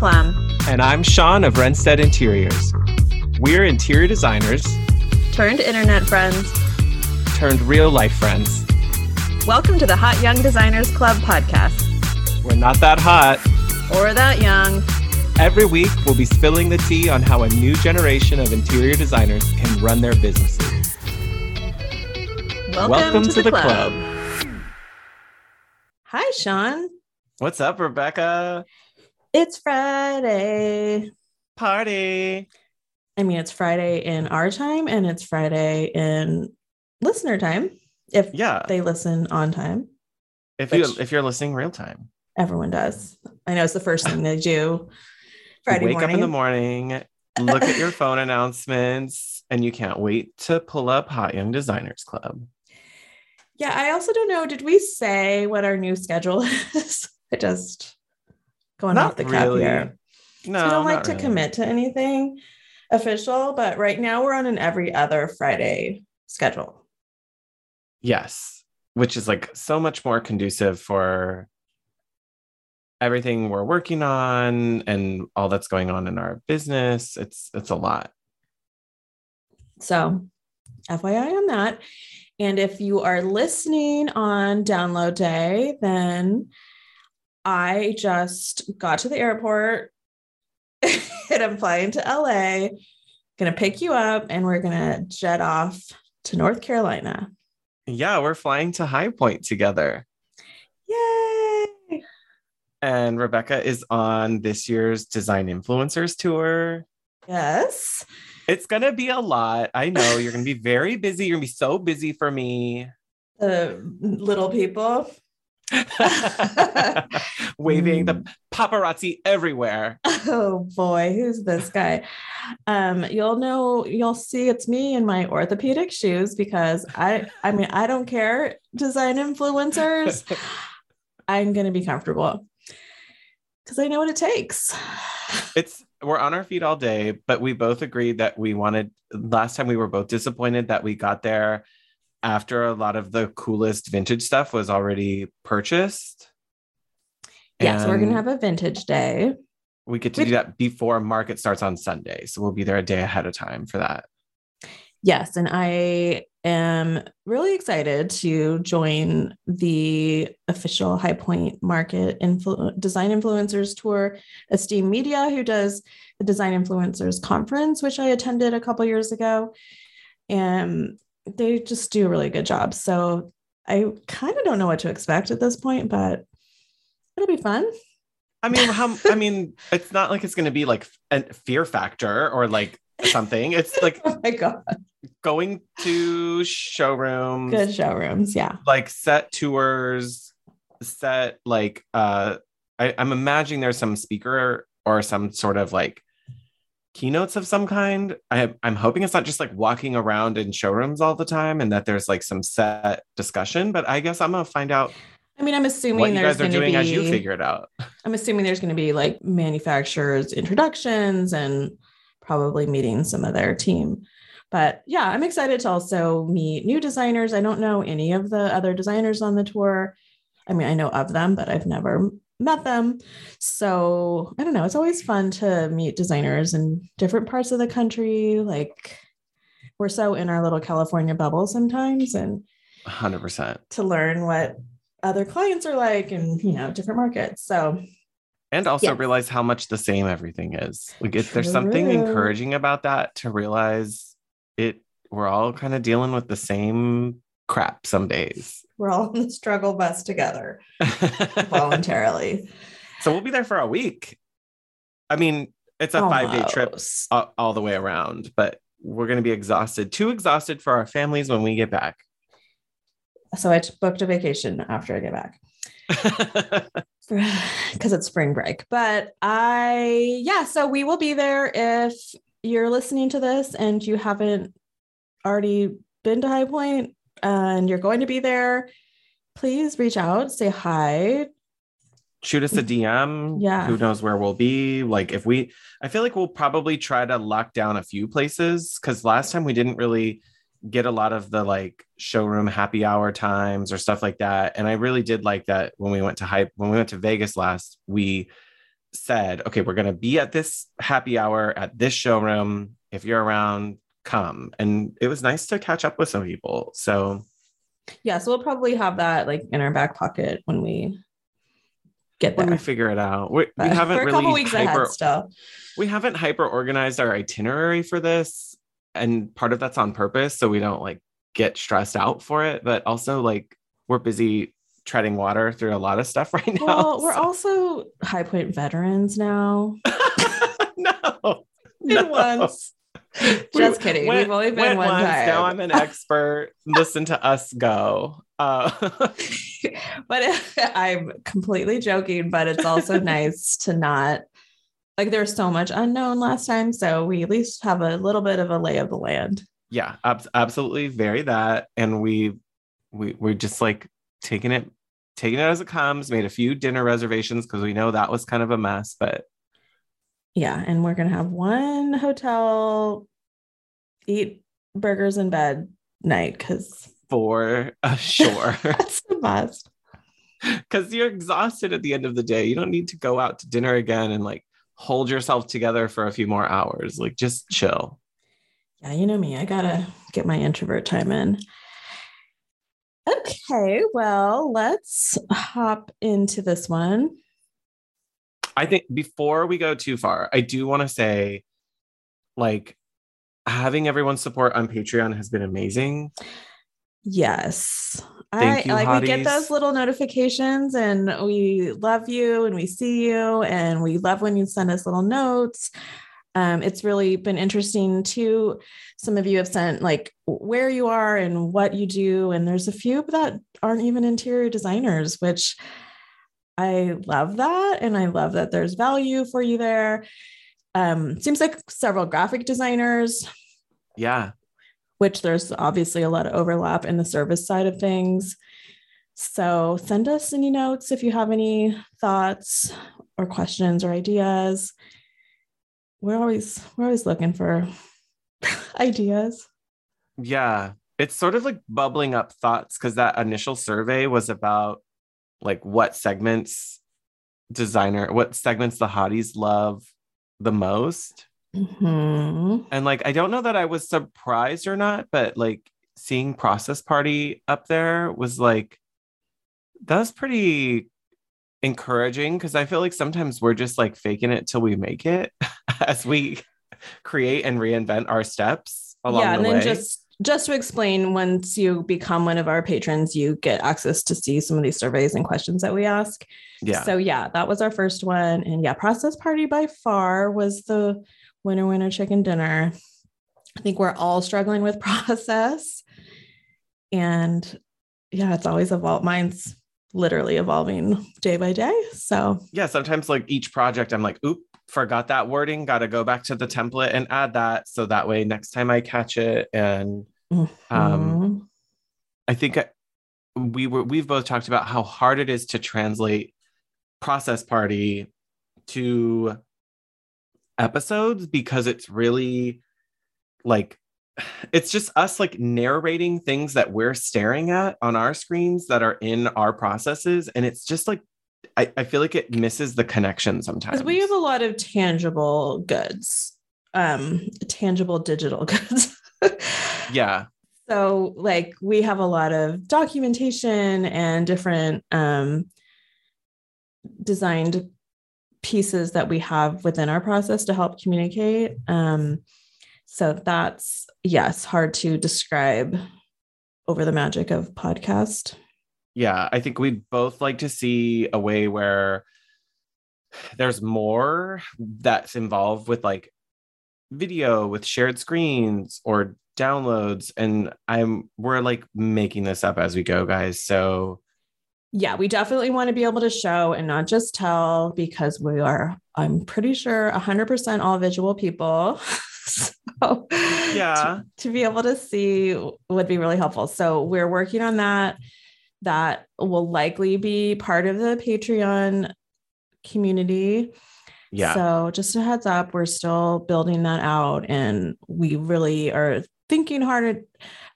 Plum. And I'm Sean of Renstead Interiors. We're interior designers Turned internet friends. turned real life friends. Welcome to the Hot Young Designers Club podcast. We're not that hot. Or that young. Every week, we'll be spilling the tea on how a new generation of interior designers can run their businesses. Welcome, to, the, club. club. Hi, Sean. What's up, Rebecca? It's Friday. Party. I mean, it's Friday in our time and it's Friday in listener time. If Yeah. they listen on time, If you if you're listening real time. everyone does. I know it's the first thing they do Friday wake morning. up in the morning, look at your phone announcements, and you can't wait to pull up Hot Young Designers Club. Yeah, I also don't know. Did we say what our new schedule is? I just going Not off the cuff really. here. No, we don't like to really. commit to anything official, but right now we're on an every other Friday schedule. Yes, which is like so much more conducive for everything we're working on and all that's going on in our business. It's it's a lot. So, FYI on that. And if you are listening on download day, then I just got to the airport and I'm flying to LA, gonna pick you up, and we're gonna jet off to North Carolina. Yeah, we're flying to High Point together. Yay! And Rebecca is on this year's Design Influencers Tour. Yes. It's going to be a lot. I know you're going to be very busy. You're going to be so busy for me. The little people. Waving the paparazzi everywhere. Oh boy, who's this guy? Um, you'll know, you'll see it's me in my orthopedic shoes because I I mean, I don't care, design influencers. I'm gonna be comfortable because I know what it takes. it's we're on our feet all day, but we both agreed that we wanted last time we were both disappointed that we got there after a lot of the coolest vintage stuff was already purchased. Yes, we're gonna have a vintage day. we get to do that before market starts on Sunday. So we'll be there a day ahead of time for that. Yes, and I am really excited to join the official High Point Market Influ- Design Influencers Tour. Esteem Media, who does the Design Influencers Conference, which I attended a couple years ago, and they just do a really good job. So I kind of don't know what to expect at this point, but it'll be fun. I mean, how I mean, it's not like it's gonna be like a fear factor or like something. It's like Oh my god, going to showrooms, good showrooms, yeah. like set tours, set like uh I, I'm imagining there's some speaker or some sort of like keynotes of some kind. I I'm hoping it's not just like walking around in showrooms all the time and that there's like some set discussion, but I guess I'm gonna find out I mean, I'm assuming what you there's guys are going to doing be as you figure it out. I'm assuming there's going to be like manufacturers introductions and probably meeting some of their team. But yeah, I'm excited to also meet new designers. I don't know any of the other designers on the tour. I mean, I know of them, but I've never met them. So I don't know. It's always fun to meet designers in different parts of the country. Like we're so in our little California bubble sometimes and 100%. to learn what other clients are like and you know different markets. So and also Yes. realize how much the same everything is. Like if there's something encouraging about that to realize it we're all kind of dealing with the same crap some days. we're all in the struggle bus together voluntarily. so we'll be there for a week. I mean, it's a 5-day trip all, all the way around, but we're going to be exhausted, too exhausted for our families when we get back. So I booked a vacation after I get back because it's spring break. But I, yeah, so we will be there if you're listening to this and you haven't already been to High Point and you're going to be there. Please reach out, say hi, shoot us a DM. Yeah. Who knows where we'll be? Like, if we, I feel like we'll probably try to lock down a few places because last time we didn't really get a lot of the like showroom happy hour times or stuff like that. And I really did like that when we went to hype, when we went to Vegas last, we said, okay, we're going to be at this happy hour at this showroom. If you're around, come. And it was nice to catch up with some people. So, yeah, so we'll probably have that like in our back pocket when we get there. When we figure it out, we, we haven't for a really couple weeks hyper, ahead still. we haven't hyper organized our itinerary for this, and part of that's on purpose, so we don't like get stressed out for it. But also, like we're busy treading water through a lot of stuff right now. Well, we're also High Point veterans now. no, Been No. once. Just kidding. went- We've only been one once, time. Now I'm an expert. Listen to us go. Uh, but I'm completely joking, but it's also nice to not like there's so much unknown last time. So we at least have a little bit of a lay of the land. yeah, ab- absolutely, very that. And we we we're just like taking it taking it as it comes. Made a few dinner reservations because we know that was kind of a mess, but Yeah. And we're gonna have one hotel, eat burgers in bed night because for uh, sure. that's the best. because you're exhausted at the end of the day. You don't need to go out to dinner again and like hold yourself together for a few more hours. Like just chill. Yeah, you know me. I gotta get my introvert time in. Okay, well, let's hop into this one. I think before we go too far, I do want to say like having everyone's support on Patreon has been amazing. Yes. Thank I you, like we get those little notifications and we love you and we see you and we love when you send us little notes. Um, it's really been interesting too. Some of you have sent like where you are and what you do, and there's a few that aren't even interior designers, which I love that, and I love that there's value for you there. Um, seems like several graphic designers, Yeah. which there's obviously a lot of overlap in the service side of things. So send us any notes if you have any thoughts or questions or ideas. We're always we're always looking for ideas. Yeah. It's sort of like bubbling up thoughts because that initial survey was about like what segments designer, what segments the hotties love the most. Mhm. And like, I don't know that I was surprised or not, but like seeing Process Party up there was like, that was pretty encouraging because I feel like sometimes we're just like faking it till we make it as we create and reinvent our steps along yeah, the then way. just just to explain, once you become one of our patrons, you get access to see some of these surveys and questions that we ask. yeah. So yeah, that was our first one. And yeah, process party by far was the winner winner chicken dinner. I think we're all struggling with process. And yeah, it's always evolved. Mine's literally evolving day by day. So yeah, sometimes like each project, I'm like, oop, forgot that wording, got to go back to the template and add that. So that way, next time I catch it. And Um, mhm. I think I- we were, we've both talked about how hard it is to translate process party to episodes because it's really like, it's just us like narrating things that we're staring at on our screens that are in our processes. And it's just like, I, I feel like it misses the connection sometimes. because we have a lot of tangible goods, um, tangible digital goods. Yeah. So, like, we have a lot of documentation and different um, designed pieces that we have within our process to help communicate. Um, so, that's, yes, hard to describe over the magic of podcast. yeah i think we'd both like to see a way where there's more that's involved with like video with shared screens or downloads and i'm we're like making this up as we go guys so Yeah, we definitely want to be able to show and not just tell because we are, I'm pretty sure, 100% all visual people. so, Yeah. to, to be able to see would be really helpful. So, we're working on that. That will likely be part of the Patreon community. Yeah So, just a heads up, we're still building that out and we really are thinking hard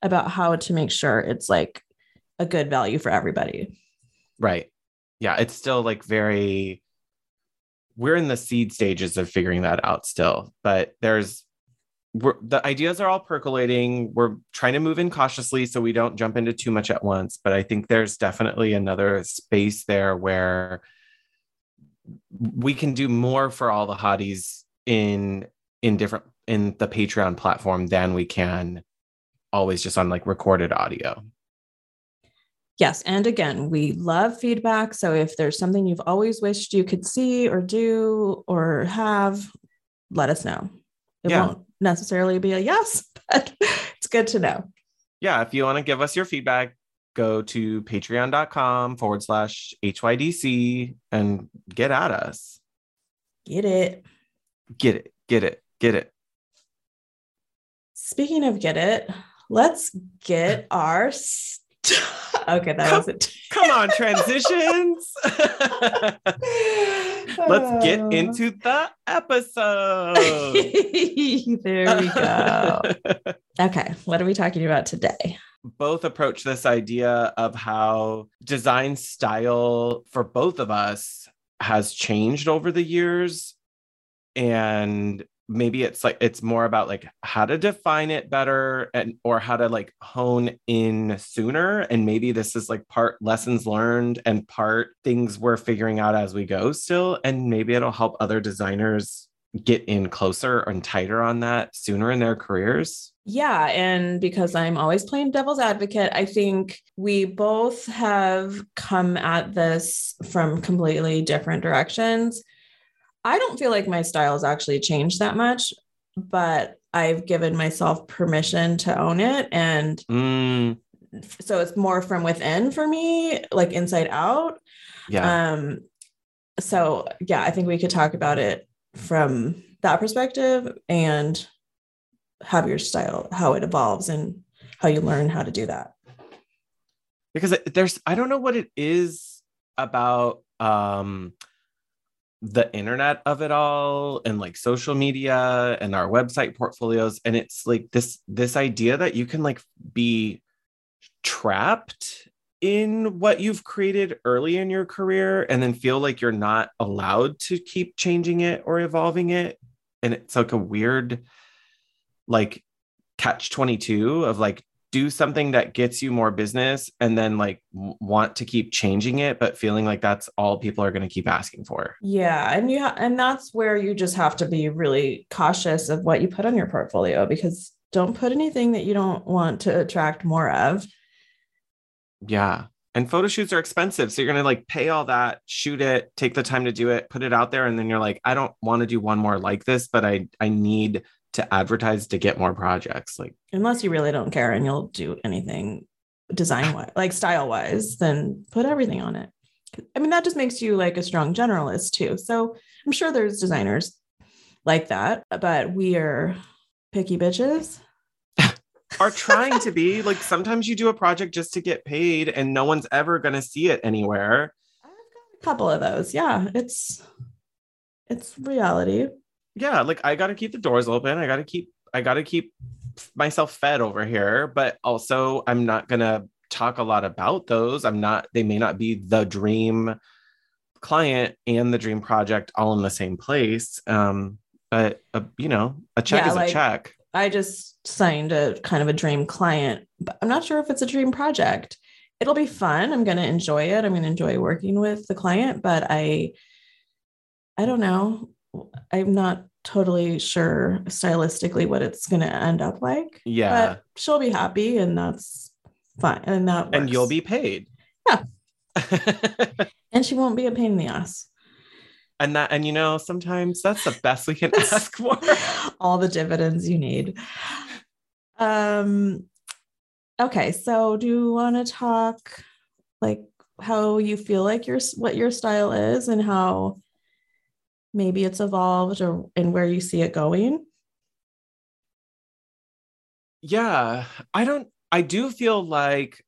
about how to make sure it's like a good value for everybody. right yeah it's still like very we're in the seed stages of figuring that out still, but there's we're, the ideas are all percolating. We're trying to move in cautiously so we don't jump into too much at once. But I think there's definitely another space there where we can do more for all the hotties in in different in the Patreon platform than we can always just on like recorded audio. Yes. And again, we love feedback. So if there's something you've always wished you could see or do or have, let us know. It yeah. won't necessarily be a yes, but it's good to know. Yeah. If you want to give us your feedback, go to patreon.com forward slash HYDC and get at us. Get it. Get it. Get it. Get it. Speaking of get it, let's get our st- okay that come, wasn't come on transitions let's get oh. into the episode. There we go. Okay what are we talking about today? Both approach this idea of how design style for both of us has changed over the years and maybe it's like it's more about like how to define it better and or how to like hone in sooner. And maybe this is like part lessons learned and part things we're figuring out as we go still. And maybe it'll help other designers get in closer and tighter on that sooner in their careers. Yeah and because i'm always playing devil's advocate i think we both have come at this from completely different directions I don't feel like my style has actually changed that much, but I've given myself permission to own it. And mm. so it's more from within for me, like inside out. Yeah. Um, so yeah, I think we could talk about it from that perspective and have your style, how it evolves and how you learn how to do that. Because there's, I don't know what it is about um the internet of it all and like social media and our website portfolios and it's like this this idea that you can like be trapped in what you've created early in your career and then feel like you're not allowed to keep changing it or evolving it. And it's like a weird like catch 22 of like do something that gets you more business and then like want to keep changing it but feeling like that's all people are going to keep asking for. Yeah and you ha- and that's where you just have to be really cautious of what you put on your portfolio because don't put anything that you don't want to attract more of. Yeah and photo shoots are expensive so you're going to like pay all that shoot it take the time to do it put it out there and then you're like i don't want to do one more like this but i i need to advertise to get more projects like unless you really don't care and you'll do anything design ah. wise like style wise then put everything on it. I mean that just makes you like a strong generalist too. So i'm sure there's designers like that but we are picky bitches. Are trying to be. Like sometimes you do a project just to get paid and no one's ever going to see it anywhere. I've got a couple of those. Yeah it's it's reality yeah, like I got to keep the doors open. I got to keep I got to keep myself fed over here, but also I'm not going to talk a lot about those. I'm not they may not be the dream client and the dream project all in the same place. Um but a, uh, you know, a check yeah, is like, a check. I just signed a kind of a dream client, but I'm not sure if it's a dream project. It'll be fun. I'm going to enjoy it. I'm going to enjoy working with the client, but I I don't know. I'm not totally sure stylistically what it's going to end up like. Yeah. But she'll be happy and that's fine. And that works. And you'll be paid. Yeah. and she won't be a pain in the ass. And that, and you know, sometimes that's the best we can ask for. All the dividends you need. Um, okay. So do you want to talk like how you feel like your, what your style is and how maybe it's evolved or and where you see it going? Yeah, I don't I do feel like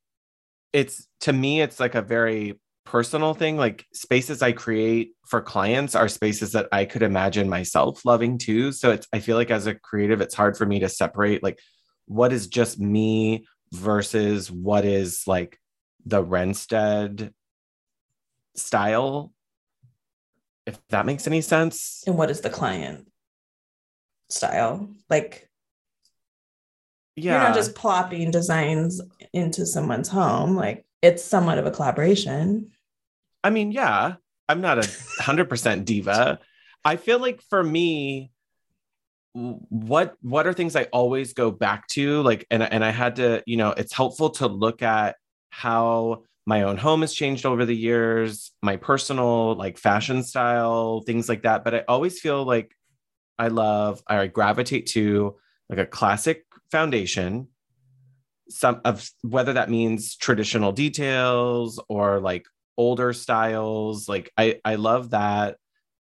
it's to me it's like a very personal thing like spaces I create for clients are spaces that I could imagine myself loving too so it's I feel like as a creative it's hard for me to separate like what is just me versus what is like the Wrensted style if that makes any sense. And what is the client style? Like, Yeah. you're not just plopping designs into someone's home. Like, it's somewhat of a collaboration. I mean, yeah, I'm not a hundred percent diva. I feel like for me, what what are things I always go back to? Like, and and I had to, you know, it's helpful to look at how my own home has changed over the years, my personal like fashion style, things like that. But I always feel like I love, I gravitate to like a classic foundation some of whether that means traditional details or like older styles like i i love that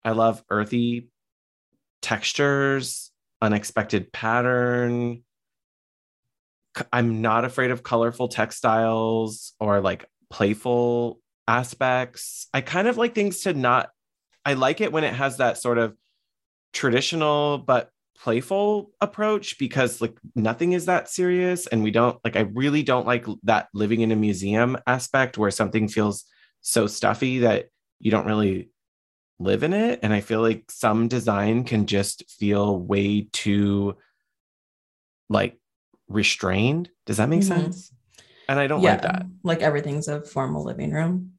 i love earthy textures unexpected pattern I'm not afraid of colorful textiles or like playful aspects. I kind of like things to not i like it when it has that sort of traditional but playful approach because like nothing is that serious and we don't like I really don't like that living in a museum aspect where something feels so stuffy that you don't really live in it. And I feel like some design can just feel way too like restrained. Does that make Mhm. sense and I don't like that. Like everything's a formal living room.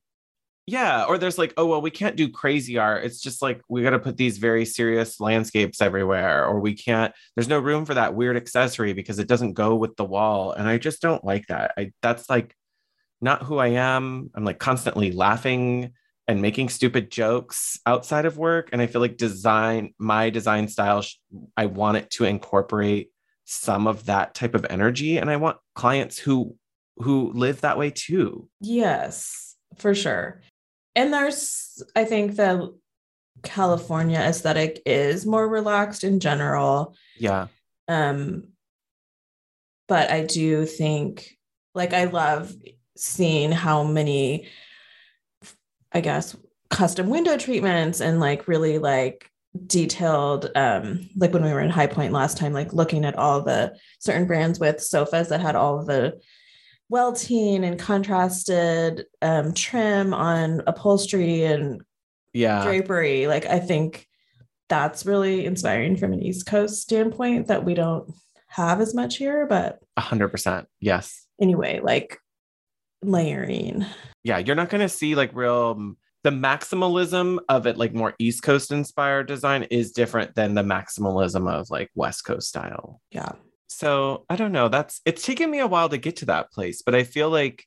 yeah or there's like oh well we can't do crazy art. It's just like we got to put these very serious landscapes everywhere or we can't there's no room for that weird accessory because it doesn't go with the wall. And i just don't like that. I that's like not who i am. I'm like constantly laughing and making stupid jokes outside of work. And i feel like design my design style i want it to incorporate some of that type of energy. And i want clients who who live that way too Yes, for sure. And there's, I think the California aesthetic is more relaxed in general. yeah Um, but I do think, like, I love seeing how many, I guess, custom window treatments and like really like detailed um like when we were in high point last time like looking at all the certain brands with sofas that had all the welting and contrasted um trim on upholstery and yeah drapery like i think that's really inspiring from an east coast standpoint that we don't have as much here but A hundred percent. Yes. anyway like layering Yeah. You're not going to see like real, the maximalism of it, like more East Coast inspired design is different than the maximalism of like West Coast style. yeah So I don't know. That's, it's taken me a while to get to that place, but I feel like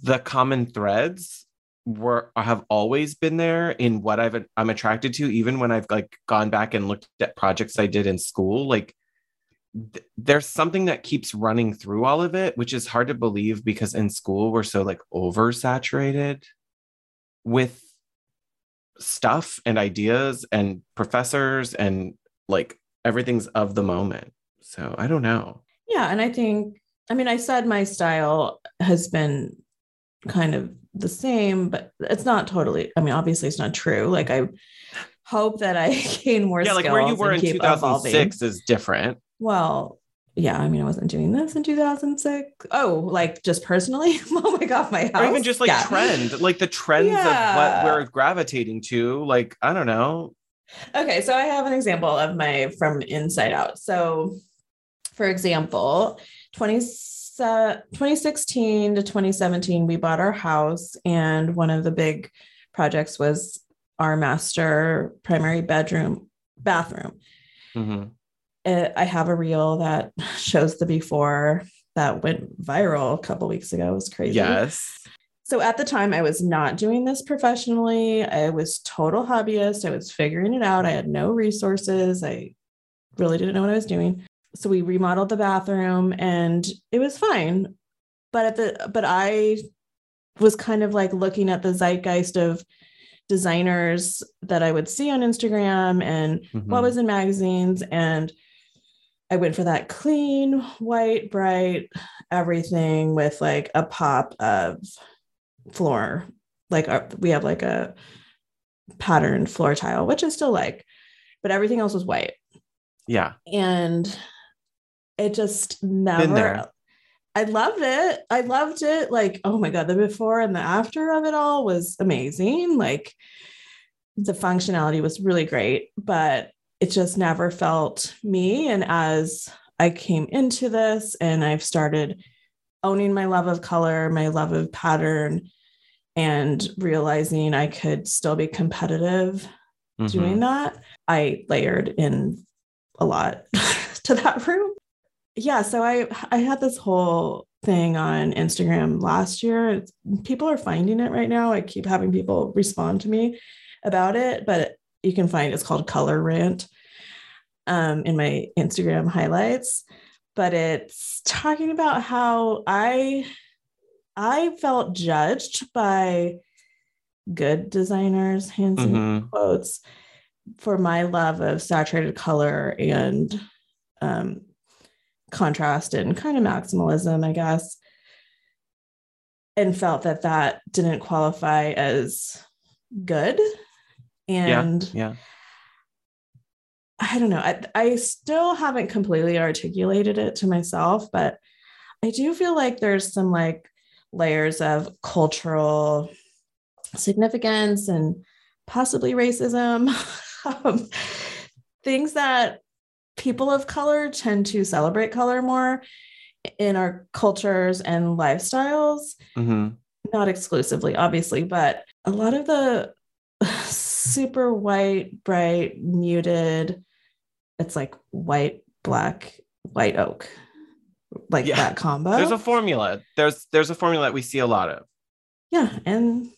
the common threads were, have always been there in what I've, I'm attracted to, even when I've like gone back and looked at projects I did in school. Like, th- there's something that keeps running through all of it, which is hard to believe because in school we're so like oversaturated with stuff and ideas and professors and like everything's of the moment. So I don't know. yeah and i think i mean i said my style has been kind of the same but it's not totally i mean obviously it's not true like i hope that i gain more yeah, like where you were in keep 2006 is different. Well, yeah, I mean, I wasn't doing this in 2006. Oh, like just personally? oh my God, my house. Or even just like Yeah. trend, like the trends of what we're gravitating to. Like, I don't know. Okay, so I have an example of my from inside out. So, for example, 20, 2016 to 2017, we bought our house, and one of the big projects was our master primary bedroom, bathroom. Mhm. Uh, I have a reel that shows the before that went viral a couple weeks ago. It was crazy. Yes. So at the time, I was not doing this professionally. I was total hobbyist. I was figuring it out. I had no resources. I really didn't know what I was doing. So we remodeled the bathroom and it was fine. But at the but I was kind of like looking at the zeitgeist of designers that I would see on Instagram and what Mhm. was in magazines and I went for that clean, white, bright everything with like a pop of floor. Like our, we have like a patterned floor tile, which I still like, but everything else was white. Yeah. And it just never I loved it. I loved it. Like, oh my God, the before and the after of it all was amazing. Like, the functionality was really great, but it just never felt me. And as I came into this and I've started owning my love of color, my love of pattern, and realizing I could still be competitive mm-hmm. doing that, I layered in a lot to that room. Yeah, so I I had this whole thing on Instagram last year. People are finding it right now. I keep having people respond to me about it, but you can find it's called Color Rant um, in my Instagram highlights. But it's talking about how I I felt judged by good designers, hands mm-hmm. quotes, for my love of saturated color and um, contrast and kind of maximalism, I guess, and felt that that didn't qualify as good. And yeah, yeah. I don't know. I, I still haven't completely articulated it to myself, but I do feel like there's some like layers of cultural significance and possibly racism, um, things that people of color tend to celebrate color more in our cultures and lifestyles. Mm-hmm. Not exclusively, obviously, but a lot of the super white, bright, muted, it's like white, black, white oak like yeah. that combo. There's a formula. There's there's a formula that we see a lot of. Yeah, and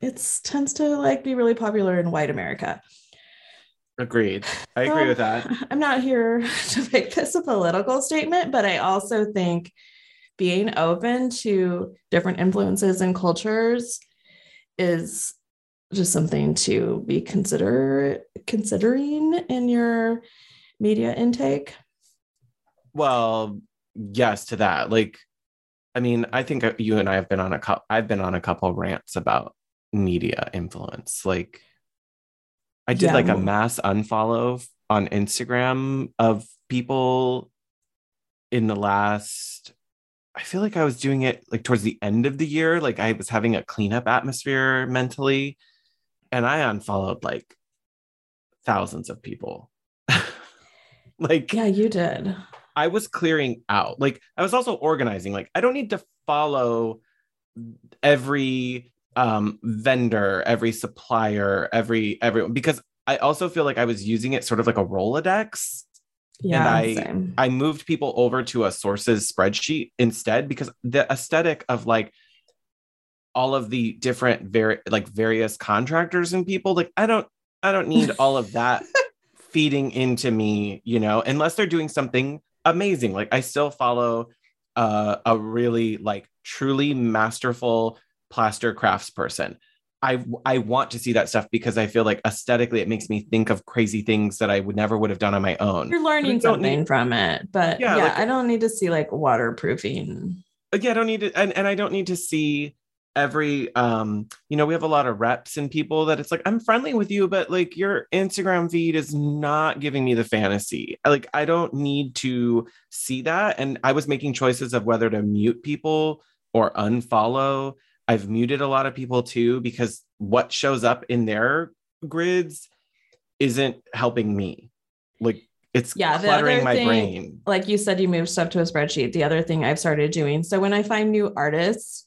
it's tends to like be really popular in white America. Agreed. I agree um, with that. I'm not here to make this a political statement, but I also think being open to different influences and cultures is just something to be consider considering in your media intake. Well, yes to that. Like, I mean, I think you and I have been on a couple. I've been on a couple rants about media influence. Like, I did yeah. like a mass unfollow on Instagram of people in the last. I feel like I was doing it like towards the end of the year. Like I was having a cleanup atmosphere mentally, and I unfollowed like thousands of people. like, yeah, you did. I was clearing out. Like I was also organizing. Like I don't need to follow every um vendor, every supplier, every everyone because I also feel like I was using it sort of like a Rolodex. Yeah. And I same. I moved people over to a sources spreadsheet instead because the aesthetic of like all of the different very like various contractors and people like I don't I don't need all of that feeding into me, you know, unless they're doing something amazing. Like I still follow uh, a really like truly masterful plaster crafts person. I I want to see that stuff because I feel like aesthetically it makes me think of crazy things that I would never would have done on my own. You're learning something need, from it, but yeah, yeah like, I don't need to see like waterproofing. Yeah, I don't need to, and, and I don't need to see every um you know we have a lot of reps and people that it's like i'm friendly with you but like your instagram feed is not giving me the fantasy like i don't need to see that and i was making choices of whether to mute people or unfollow i've muted a lot of people too because what shows up in their grids isn't helping me like it's yeah, cluttering my thing, brain like you said you moved stuff to a spreadsheet the other thing i've started doing so when i find new artists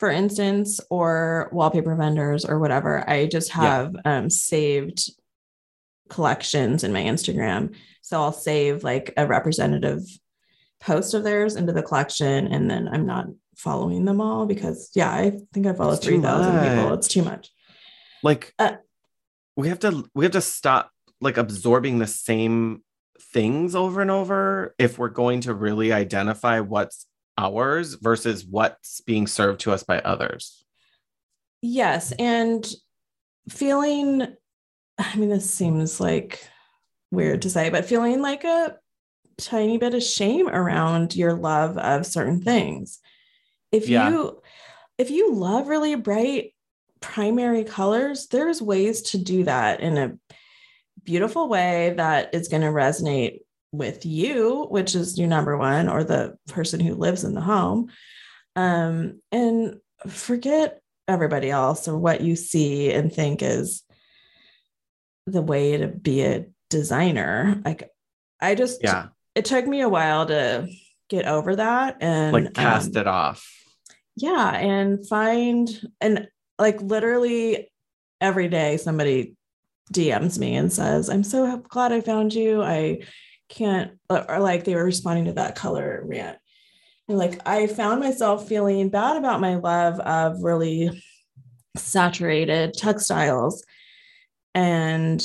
for instance, or wallpaper vendors or whatever, I just have yeah. um, saved collections in my Instagram. So I'll save like a representative post of theirs into the collection, and then I'm not following them all because yeah, I think I follow three thousand people. It's too much. Like uh, we have to we have to stop like absorbing the same things over and over if we're going to really identify what's ours versus what's being served to us by others. Yes. And feeling, I mean, this seems like weird to say, but feeling like a tiny bit of shame around your love of certain things. If yeah. you if you love really bright primary colors, there's ways to do that in a beautiful way that is going to resonate with you, which is your number one, or the person who lives in the home. Um, and forget everybody else or what you see and think is the way to be a designer. Like I just Yeah. it took me a while to get over that and Like cast um, it off. Yeah and find and like literally every day somebody dms me and says i'm so glad i found you. I can't or like they were responding to that color rant. And like i found myself feeling bad about my love of really saturated textiles. And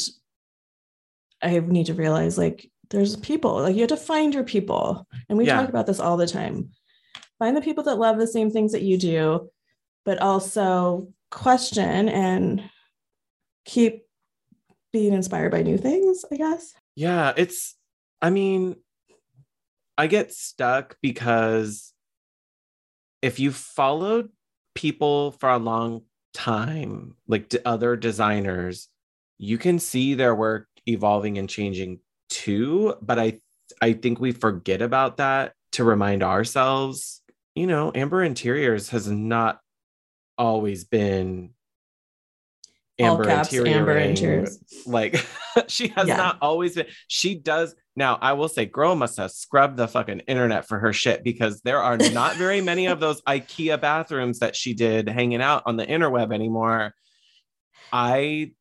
i need to realize like there's people like you have to find your people. And we Yeah. talk about this all the time find the people that love the same things that you do but also question and keep being inspired by new things i guess Yeah, it's, I mean, I get stuck because if you followed people for a long time, like other designers, you can see their work evolving and changing too. But I, I think we forget about that to remind ourselves, you know, Amber Interiors has not always been Amber caps amber interiors. like she has Yeah. not always been she does now i will say girl must have scrubbed the fucking internet for her shit because there are not very many of those ikea bathrooms that she did hanging out on the interweb anymore. I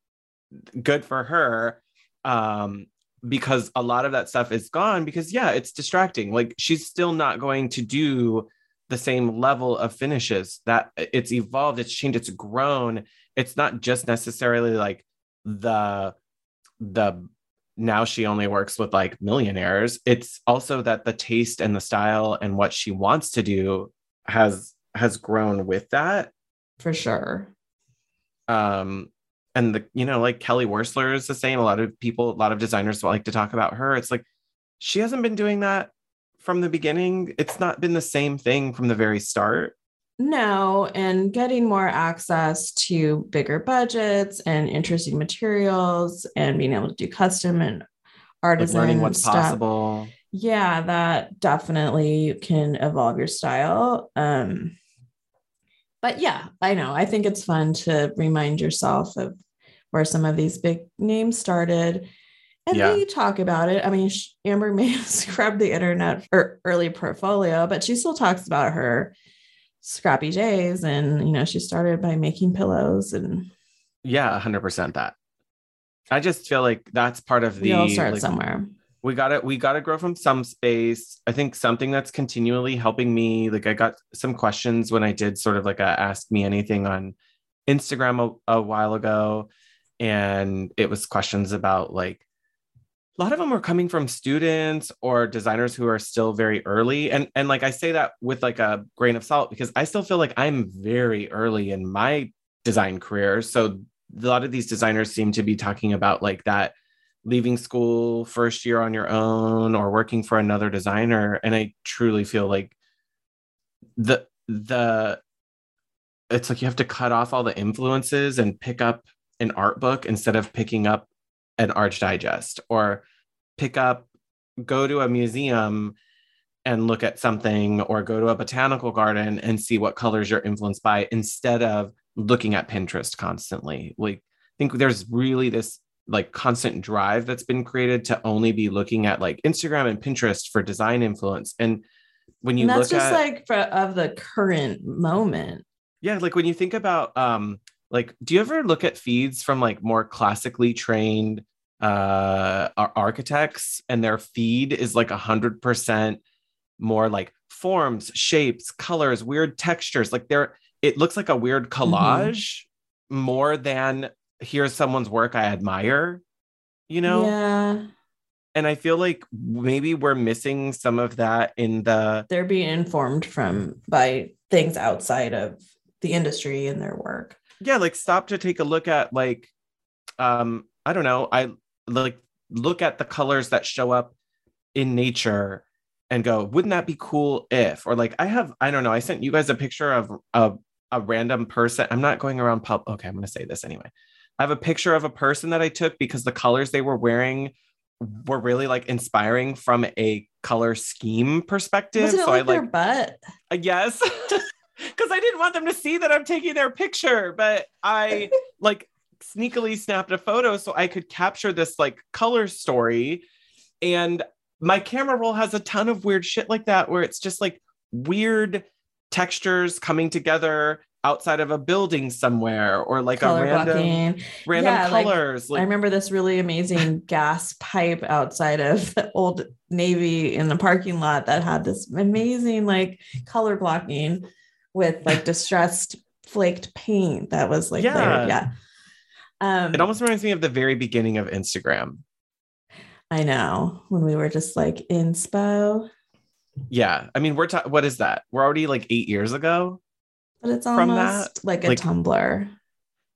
good for her um because a lot of that stuff is gone because yeah it's distracting. Like she's still not going to do the same level of finishes that it's evolved it's changed it's grown. It's not just necessarily like the the now she only works with like millionaires. It's also that the taste and the style and what she wants to do has has grown with that. For sure. Um and the you know like kelly Wearstler is the same. A lot of people a lot of designers like to talk about her. It's like she hasn't been doing that from the beginning it's not been the same thing from the very start? No and getting more access to bigger budgets and interesting materials and being able to do custom and artisan like learning what's stuff. possible. Yeah that definitely can evolve your style um but yeah i know. I think it's fun to remind yourself of where some of these big names started and Yeah. they talk about it. I mean amber may have scrubbed the internet for early portfolio but she still talks about her scrappy days and you know she started by making pillows and yeah 100% that. I just feel like that's part of the we all start like, somewhere. we got to we got to grow from some space. I think something that's continually helping me like i got some questions when i did sort of like a ask me anything on instagram a, a while ago and it was questions about like a lot of them were coming from students or designers who are still very early and and like i say that with like a grain of salt because i still feel like i'm very early in my design career. So a lot of these designers seem to be talking about like that leaving school first year on your own or working for another designer and i truly feel like the the it's like you have to cut off all the influences and pick up an art book instead of picking up an arch digest or pick up go to a museum and look at something or go to a botanical garden and see what colors you're influenced by instead of looking at pinterest constantly. Like i think there's really this like constant drive that's been created to only be looking at like instagram and pinterest for design influence. And when you and that's look just at like for, of the current moment. Yeah, like when you think about um like do you ever look at feeds from like more classically trained uh architects and their feed is like a hundred percent more like forms, shapes, colors, weird textures. Like they're it looks like a weird collage more than here's someone's work I admire, you know? yeah And I feel like maybe we're missing some of that in the they're being informed from by things outside of the industry and their work yeah like stop to take a look at like um i don't know i like look at the colors that show up in nature and go wouldn't that be cool if or like i have i don't know i sent you guys a picture of a, a random person i'm not going around pub okay i'm going to say this anyway. I have a picture of a person that i took because the colors they were wearing were really like inspiring from a color scheme perspective wasn't it so like, i like their butt? I guess because I didn't want them to see that I'm taking their picture, but I like sneakily snapped a photo so I could capture this like color story. And my camera roll has a ton of weird shit like that where it's just like weird textures coming together outside of a building somewhere or like Color a random blocking. random Yeah, like, colors I remember this really amazing gas pipe outside of the old Navy in the parking lot that had this amazing like color blocking with like distressed flaked paint that was like Yeah. layered. yeah. Um it almost reminds me of the very beginning of Instagram. I know when we were just like inspo, Yeah. I mean, we're ta- what is that? We're already like eight years ago. but it's From almost like a like- Tumblr.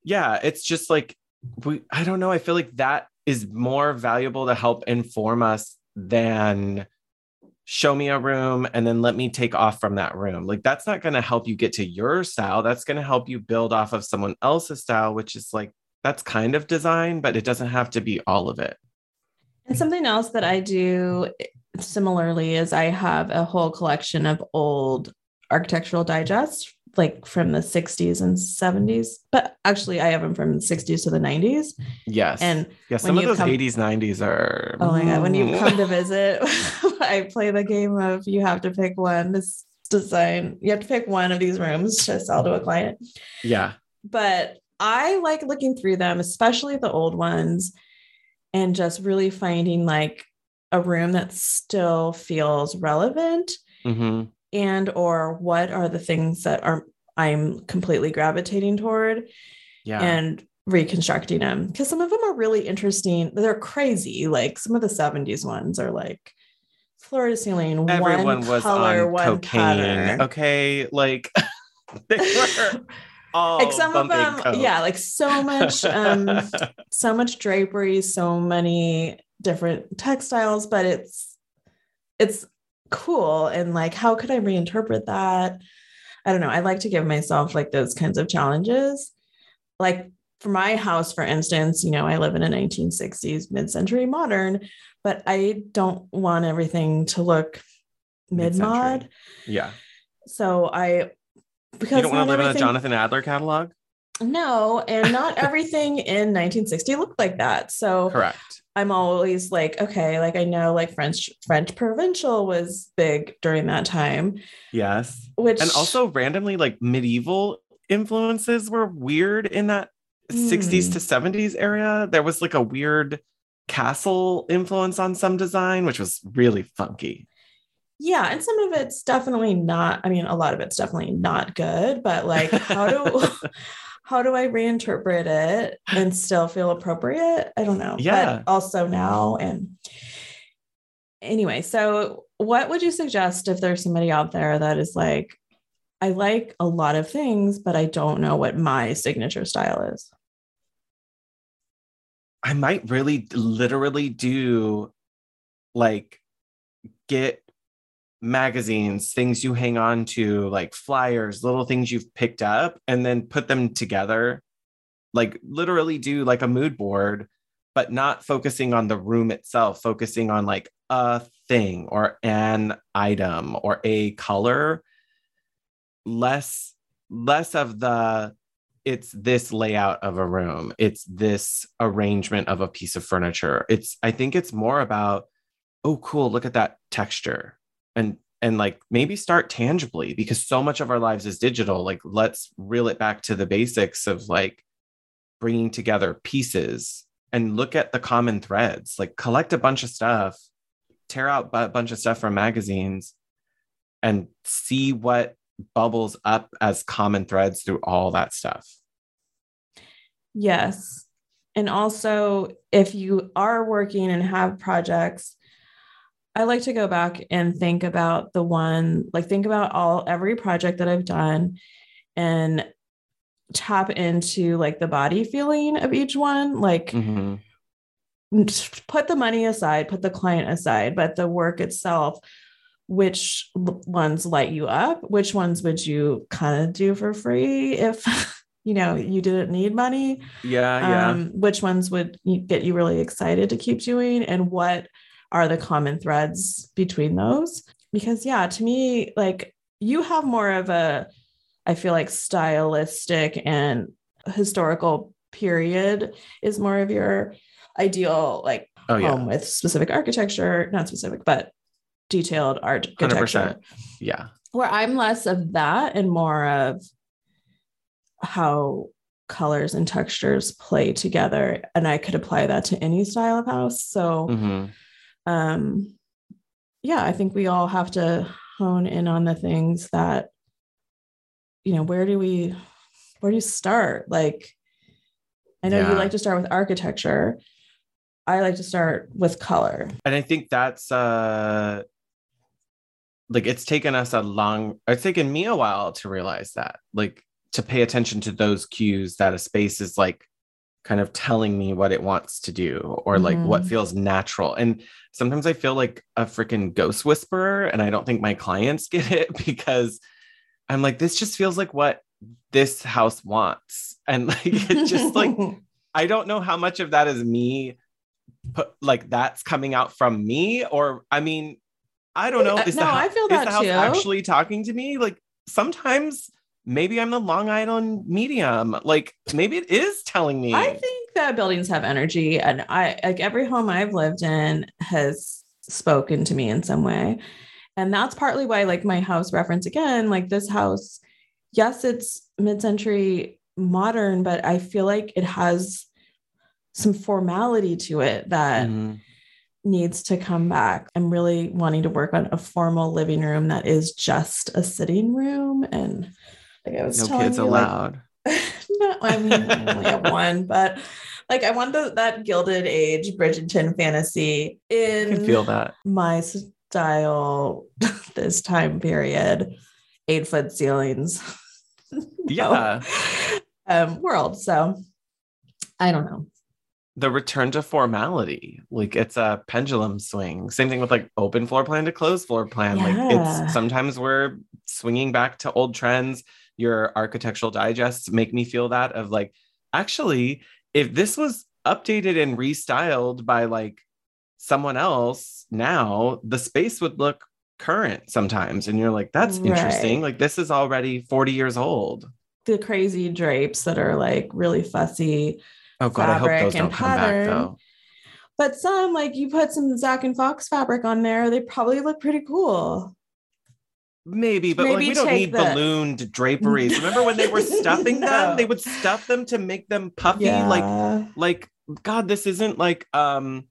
Yeah. It's just like, we, I don't know. I feel like that is more valuable to help inform us than show me a room and then let me take off from that room. Like, that's not going to help you get to your style. That's going to help you build off of someone else's style, which is like, that's kind of design, but it doesn't have to be all of it. And something else that I do eh, similarly is I have a whole collection of old architectural digests, like from the 60s and 70s. But actually, I have them from the 60s to the 90s. Yes. And yeah, some of those come- 80s, 90s are. oh my God, when you come to visit, I play the game of you have to pick one. This design, you have to pick one of these rooms to sell to a client. yeah. but I like looking through them, especially the old ones, and just really finding like a room that still feels relevant hmm and or what are the things that are I'm completely gravitating toward Yeah. and reconstructing them because some of them are really interesting. They're crazy. Like some of the 70s ones are like floor to ceiling, Everyone one was color, on one cocaine. pattern. Okay. Like, they were all like some of them coke. yeah like so much um so much drapery so many different textiles but it's it's cool and like how could i reinterpret that i don't know i like to give myself like those kinds of challenges like for my house for instance you know i live in a 1960s mid-century modern but i don't want everything to look mid-mod yeah. so i because You don't want to live in a Jonathan Adler catalog? no, and not everything in 1960 looked like that. So Correct. I'm always like, okay, like I know like French French provincial was big during that time, Yes. which And also randomly like medieval influences were weird in that 60s Hmm. to 70s area. There was like a weird castle influence on some design, which was really funky. yeah, and some of it's definitely not, I mean, a lot of it's definitely not good, but like how do how do I reinterpret it and still feel appropriate? I don't know. Yeah. But also now and anyway, so what would you suggest if there's somebody out there that is like, I like a lot of things, but I don't know what my signature style is? I might really literally do like get magazines, things you hang on to, like flyers, little things you've picked up, and then put them together. Like literally do like a mood board, but not focusing on the room itself, focusing on like a thing or an item or a color. Less, less of the it's this layout of a room it's this arrangement of a piece of furniture it's i think it's more about oh cool look at that texture and and like maybe start tangibly because so much of our lives is digital. Like let's reel it back to the basics of like bringing together pieces and look at the common threads. Like collect a bunch of stuff tear out a bunch of stuff from magazines and see what bubbles up as common threads through all that stuff. Yes. And also, if you are working and have projects, I like to go back and think about the one, like think about all every project that I've done and tap into like the body feeling of each one. Like Mhm. put the money aside, put the client aside, but the work itself, which ones light you up? Which ones would you kind of do for free if you know you didn't need money? Yeah, yeah. um, which ones would get you really excited to keep doing and what are the common threads between those because yeah to me like you have more of a i feel like stylistic and historical period is more of your ideal like Oh yeah. home with specific architecture, not specific, but detailed architecture. 100%. Yeah. Where I'm less of that and more of how colors and textures play together. And I could apply that to any style of house. So Mhm. Um yeah, I think we all have to hone in on the things that, you know, where do we where do you start? Like I know Yeah. you like to start with architecture. I like to start with color. And I think that's uh like it's taken us a long it's taken me a while to realize that. Like to pay attention to those cues that a space is like kind of telling me what it wants to do or like what Mhm. feels natural. And sometimes I feel like a freaking ghost whisperer and I don't think my clients get it because I'm like this just feels like what this house wants. And like it's just like I don't know how much of that is me put like that's coming out from me or I mean I don't know Uh, is no, the, I feel is that the house too. actually talking to me like sometimes maybe I'm the Long Island medium like maybe it is telling me I think that buildings have energy, and I like every home I've lived in has spoken to me in some way. And that's partly why, like, my house reference again, like this house, yes, it's mid century modern, but I feel like it has some formality to it that Mhm. needs to come back. I'm really wanting to work on a formal living room that is just a sitting room. And like I was no telling kids you, like, allowed. No, I mean I only have one, but like I want the, that gilded age Bridgerton fantasy in feel that. my style this time period, eight foot ceilings. yeah. Um, world. So I don't know. the return to formality like it's a pendulum swing. Same thing with like open floor plan to closed floor plan. Like it's sometimes we're swinging back to old trends your architectural digests make me feel that of like actually if this was updated and restyled by like someone else now the space would look current sometimes. And you're like that's interesting. Like this is already 40 years old. The crazy drapes that are like really fussy, oh god i hope Fabric those don't and come back pattern. though. But some like you put some Zak and Fox fabric on there, they probably look pretty cool. Maybe, but like we don't need the- ballooned draperies. Remember when they were stuffing No. them? They would stuff them to make them puffy. Like, Yeah. like God, this isn't like um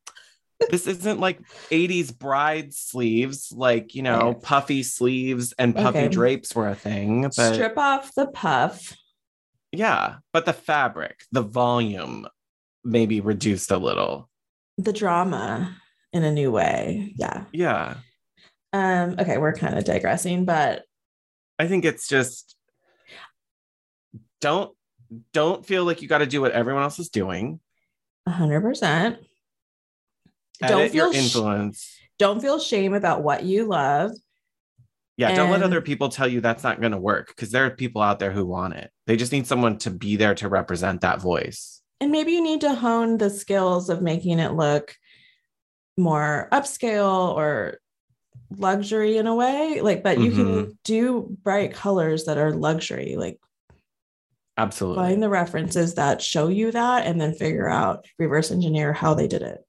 this isn't like 80s bride sleeves, like you know, Right. puffy sleeves and puffy Okay. drapes were a thing. But strip off the puff. yeah, but the fabric, the volume maybe reduced a little. the drama in a new way. Yeah. Yeah. Um, okay, we're kind of digressing, but I think it's just don't don't feel like you got to do what everyone else is doing. hundred percent. Don't feel sh- influence. don't feel shame about what you love. Yeah, don't let other people tell you that's not going to work because there are people out there who want it. They just need someone to be there to represent that voice. And maybe you need to hone the skills of making it look more upscale or luxury in a way. Like, but you can do bright colors that are luxury. Like Absolutely. find the references that show you that and then figure out reverse engineer how they did it.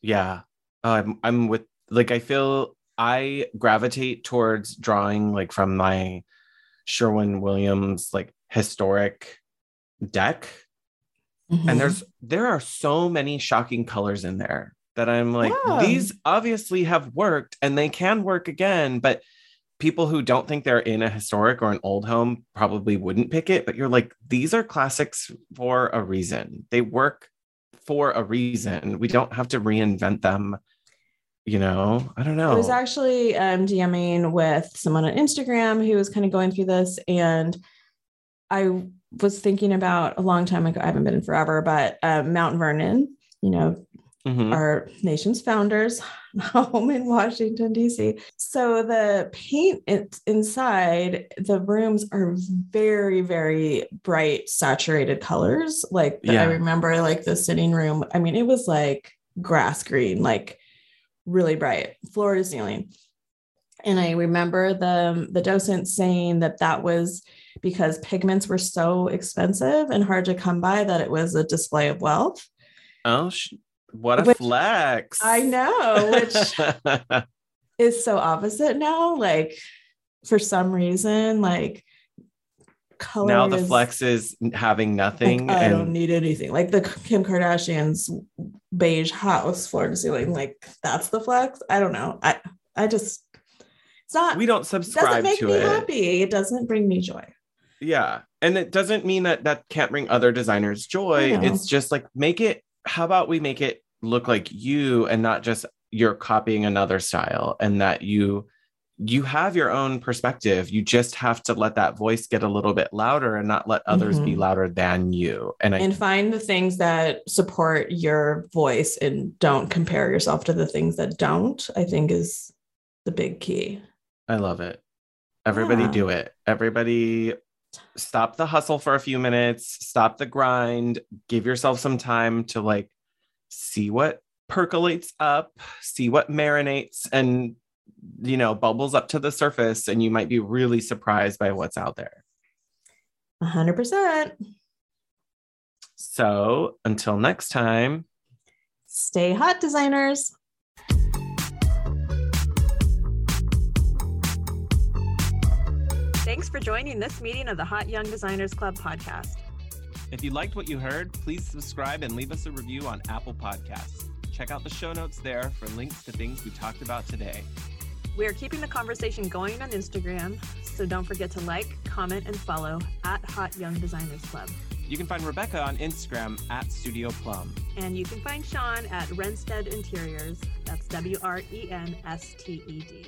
Yeah. Uh, I'm I'm with like I feel I gravitate towards drawing like from my Sherwin Williams like historic deck Mm-hmm. and there's there are so many shocking colors in there that I'm like Yeah. these obviously have worked and they can work again but people who don't think they're in a historic or an old home probably wouldn't pick it but you're like these are classics for a reason they work for a reason we don't have to reinvent them you know i don't know I was actually um, DMing with someone on Instagram who was kind of going through this, and I was thinking about a long time ago. I haven't been in forever, but um, Mount Vernon, you know, Mhm. our nation's founders home in Washington, D.C. So the paint inside the rooms are very, very bright, saturated colors. Like the- Yeah. I remember, like the sitting room. I mean, it was like grass green, like really bright, floor to ceiling. And I remember the the docent saying that that was because pigments were so expensive and hard to come by that it was a display of wealth. Oh, what a Which- flex. I know, which is so opposite now. Like for some reason, like color now the is- flex is having nothing. Like, I and don't need anything. Like the Kim Kardashian's beige house, floor to ceiling. Like that's the flex. I don't know. I I just it's not. we don't it doesn't make to me it. happy. It doesn't bring me joy. Yeah. And it doesn't mean that that can't bring other designers joy. It's just like make it, how about we make it look like you and not just you're copying another style and that you you have your own perspective. You just have to let that voice get a little bit louder and not let others be Mhm. louder than you. And I And find the things that support your voice and don't compare yourself to the things that don't. I think is the big key. I love it. Everybody Yeah. do it. Everybody stop the hustle for a few minutes, stop the grind, give yourself some time to like see what percolates up, see what marinates and you know, bubbles up to the surface and you might be really surprised by what's out there. A hundred percent. So, until next time, Stay hot, designers. Thanks for joining this meeting of the Hot Young Designers Club podcast. if you liked what you heard, please subscribe and leave us a review on Apple Podcasts. Check out the show notes there for links to things we talked about today. We are keeping the conversation going on Instagram, so don't forget to like, comment, and follow at Hot Young Designers Club. You can find Rebecca on Instagram at Studio Plumb. And you can find Sean at Wrensted Interiors. That's W R E N S T E D.